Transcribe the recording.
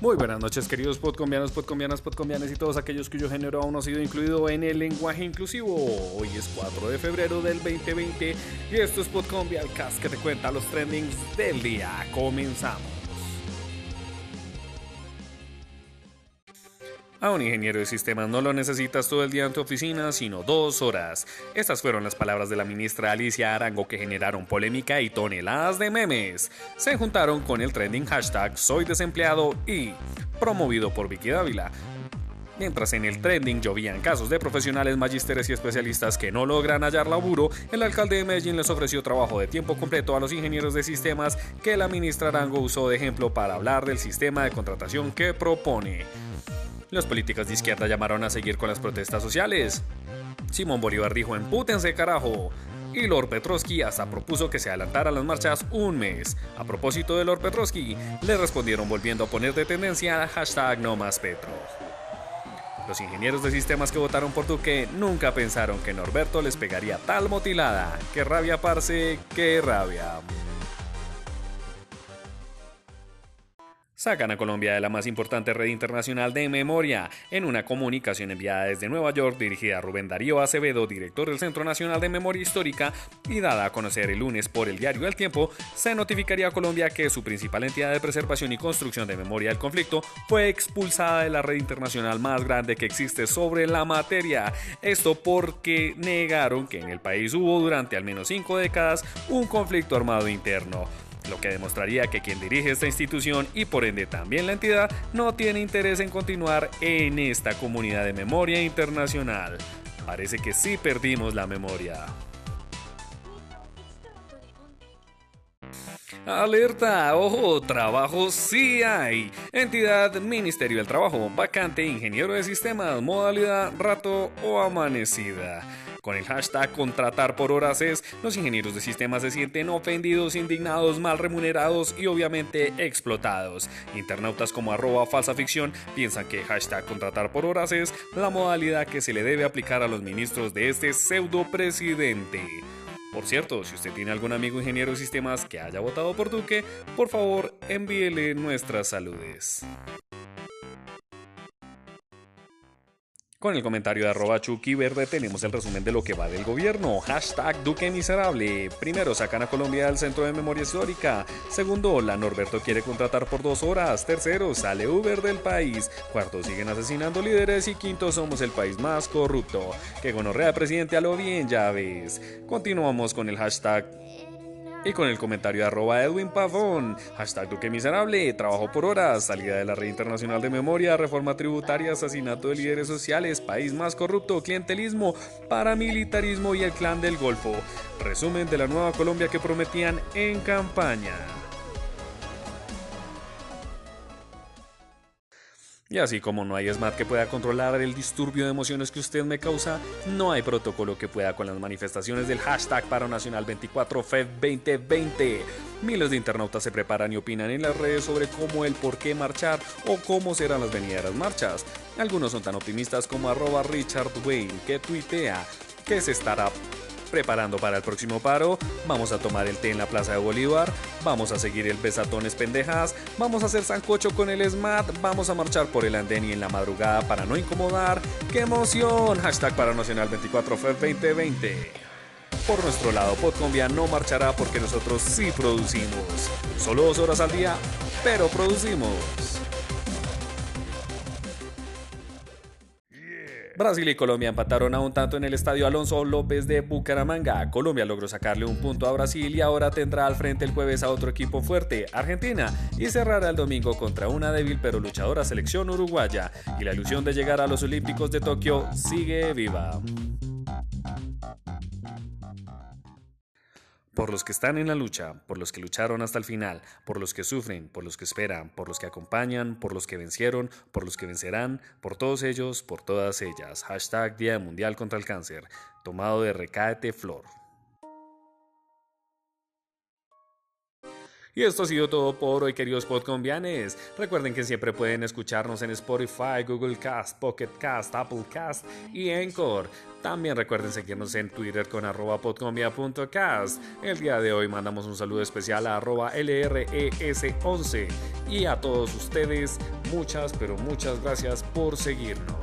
Muy buenas noches queridos podcombianos, podcombianas, podcombianas y todos aquellos cuyo género aún no ha sido incluido en el lenguaje inclusivo. Hoy es 4 de febrero del 2020 y esto es Podcombia, el cast que te cuenta los trendings del día. Comenzamos. A un ingeniero de sistemas no lo necesitas todo el día en tu oficina, sino dos horas. Estas fueron las palabras de la ministra Alicia Arango que generaron polémica y toneladas de memes. Se juntaron con el trending hashtag Soy desempleado y promovido por Vicky Dávila. Mientras en el trending llovían casos de profesionales, magísteres y especialistas que no logran hallar laburo, el alcalde de Medellín les ofreció trabajo de tiempo completo a los ingenieros de sistemas que la ministra Arango usó de ejemplo para hablar del sistema de contratación que propone. Los políticos de izquierda llamaron a seguir con las protestas sociales. Simón Bolívar dijo empútense carajo. Y Lord Petrovsky hasta propuso que se adelantaran las marchas un mes. A propósito de Lord Petrovsky, le respondieron volviendo a poner de tendencia hashtag no más Petro. Los ingenieros de sistemas que votaron por Duque nunca pensaron que Norberto les pegaría tal motilada. ¡Qué rabia, parce! ¡Qué rabia! Sacan a Colombia de la más importante red internacional de memoria. En una comunicación enviada desde Nueva York dirigida a Rubén Darío Acevedo, director del Centro Nacional de Memoria Histórica, y dada a conocer el lunes por el diario El Tiempo, se notificaría a Colombia que su principal entidad de preservación y construcción de memoria del conflicto fue expulsada de la red internacional más grande que existe sobre la materia. Esto porque negaron que en el país hubo durante al menos cinco décadas un conflicto armado interno lo que demostraría que quien dirige esta institución y por ende también la entidad no tiene interés en continuar en esta comunidad de memoria internacional. Parece que sí perdimos la memoria. Alerta, ojo, trabajo sí hay. Entidad Ministerio del Trabajo, vacante, ingeniero de sistemas, modalidad rato o amanecida. Con el hashtag contratar por horas es, los ingenieros de sistemas se sienten ofendidos, indignados, mal remunerados y obviamente explotados. Internautas como arroba falsa ficción piensan que hashtag contratar por horas es la modalidad que se le debe aplicar a los ministros de este pseudo presidente. Por cierto, si usted tiene algún amigo ingeniero de sistemas que haya votado por Duque, por favor envíele nuestras saludes. Con el comentario de arroba Chucky Verde tenemos el resumen de lo que va del gobierno. Hashtag Duque Miserable. Primero, sacan a Colombia del Centro de Memoria Histórica. Segundo, la Norberto quiere contratar por dos horas. Tercero, sale Uber del país. Cuarto, siguen asesinando líderes. Y quinto, somos el país más corrupto. Que gonorrea presidente a lo bien, ya ves. Continuamos con el hashtag y con el comentario de arroba Edwin Pavón, hashtag Duque Miserable, trabajo por horas, salida de la red internacional de memoria, reforma tributaria, asesinato de líderes sociales, país más corrupto, clientelismo, paramilitarismo y el clan del Golfo. Resumen de la nueva Colombia que prometían en campaña. Y así como no hay SMAT que pueda controlar el disturbio de emociones que usted me causa, no hay protocolo que pueda con las manifestaciones del hashtag Paro Nacional 24FED 2020. Miles de internautas se preparan y opinan en las redes sobre cómo el por qué marchar o cómo serán las venideras marchas. Algunos son tan optimistas como arroba Richard Wayne que tuitea que se estará preparando para el próximo paro, vamos a tomar el té en la Plaza de Bolívar, vamos a seguir el besatones pendejas, vamos a hacer sancocho con el SMAT, vamos a marchar por el andén y en la madrugada para no incomodar. ¡Qué emoción! Hashtag Paro Nacional 24 FEB 2020. Por nuestro lado, Podcombia no marchará porque nosotros sí producimos. Solo dos horas al día, pero producimos. Brasil y Colombia empataron a un tanto en el estadio Alonso López de Bucaramanga. Colombia logró sacarle un punto a Brasil y ahora tendrá al frente el jueves a otro equipo fuerte, Argentina, y cerrará el domingo contra una débil pero luchadora selección uruguaya. Y la ilusión de llegar a los Olímpicos de Tokio sigue viva. Por los que están en la lucha, por los que lucharon hasta el final, por los que sufren, por los que esperan, por los que acompañan, por los que vencieron, por los que vencerán, por todos ellos, por todas ellas. Hashtag Día Mundial contra el Cáncer, tomado de Recaete Flor. Y esto ha sido todo por hoy, queridos podcombianes. Recuerden que siempre pueden escucharnos en Spotify, Google Cast, Pocket Cast, Apple Cast y Encore. También recuerden seguirnos en Twitter con arroba podcombia.cast. El día de hoy mandamos un saludo especial a arroba LRES11 y a todos ustedes muchas pero muchas gracias por seguirnos.